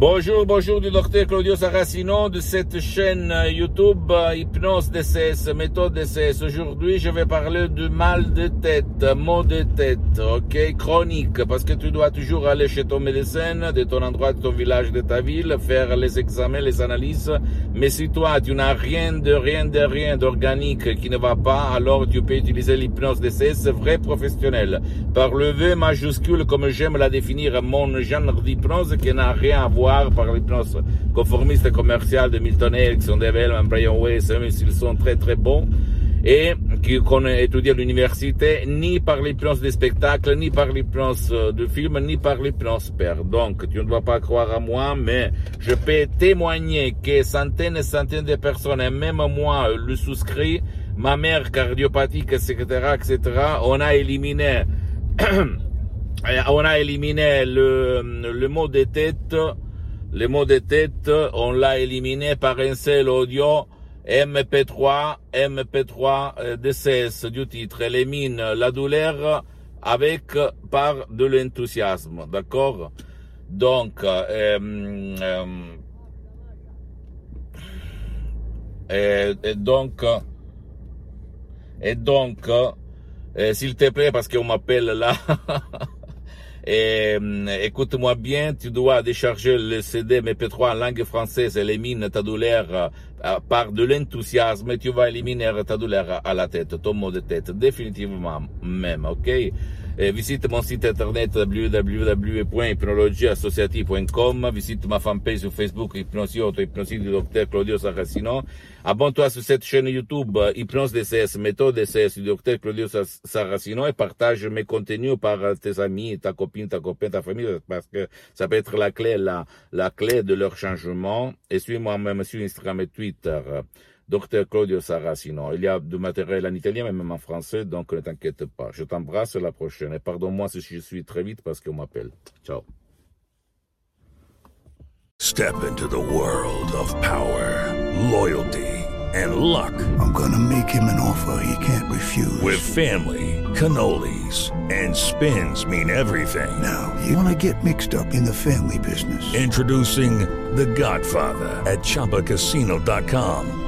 Bonjour, bonjour du docteur Claudio Saracino de cette chaîne YouTube euh, Hypnose DCS, méthode DCS. Aujourd'hui, je vais parler du mal de tête, maux de tête, ok, chronique, parce que tu dois toujours aller chez ton médecin, de ton endroit, de ton village, de ta ville, faire les examens, les analyses. Mais si toi, tu n'as rien de rien de rien d'organique qui ne va pas, alors tu peux utiliser l'hypnose DCS vrai professionnel. Par le V majuscule, comme j'aime la définir, mon genre d'hypnose qui n'a rien à voir par l'hypnose conformiste commerciale de Milton Erickson, de Brian Weiss, même s'ils sont très très bons, et qu'on étudie à l'université, ni par l'hypnose des spectacles, ni par l'hypnose de film, ni par l'hypnose père. Donc, tu ne dois pas croire à moi, mais je peux témoigner que centaines et centaines de personnes, et même moi, le souscrit, ma mère cardiopathique, etc., etc., on a éliminé, on a éliminé le, le mot de tête, le mot de tête, on l'a éliminé par un seul audio MP3, MP3 euh, DCS du titre. Élimine la douleur avec par de l'enthousiasme, d'accord? Donc, euh, euh, et, et donc, et donc, euh, s'il te plaît, parce qu'on m'appelle là. Et, écoute-moi bien, tu dois décharger le CD MP3 en langue française, élimine ta douleur euh, par de l'enthousiasme tu vas éliminer ta douleur à la tête, ton mot de tête, définitivement même, ok? Et Visite mon site internet www.hypnologieassociative.com, visite ma fanpage sur Facebook, Hypnosie Auto, Hypnosie du docteur Claudio Saracino. Abonne-toi sur cette chaîne YouTube, Hypnose DCS, méthode DCS du docteur Claudio Saracino et partage mes contenus par tes amis, ta copine, ta copain, ta famille, parce que ça peut être la clé, la, la clé de leur changement. Et suis-moi même sur Instagram et Twitter. Docteur Claudio Saracino. Il y a du matériel en italien, mais même en français, donc ne t'inquiète pas. Je t'embrasse à la prochaine. Et pardonne-moi si je suis très vite parce qu'on m'appelle. Ciao. Step into the world of power, loyalty, and luck. I'm gonna make him an offer he can't refuse. With family, cannolis, and spins mean everything. Now, you wanna get mixed up in the family business? Introducing The Godfather at ChumbaCasino.com.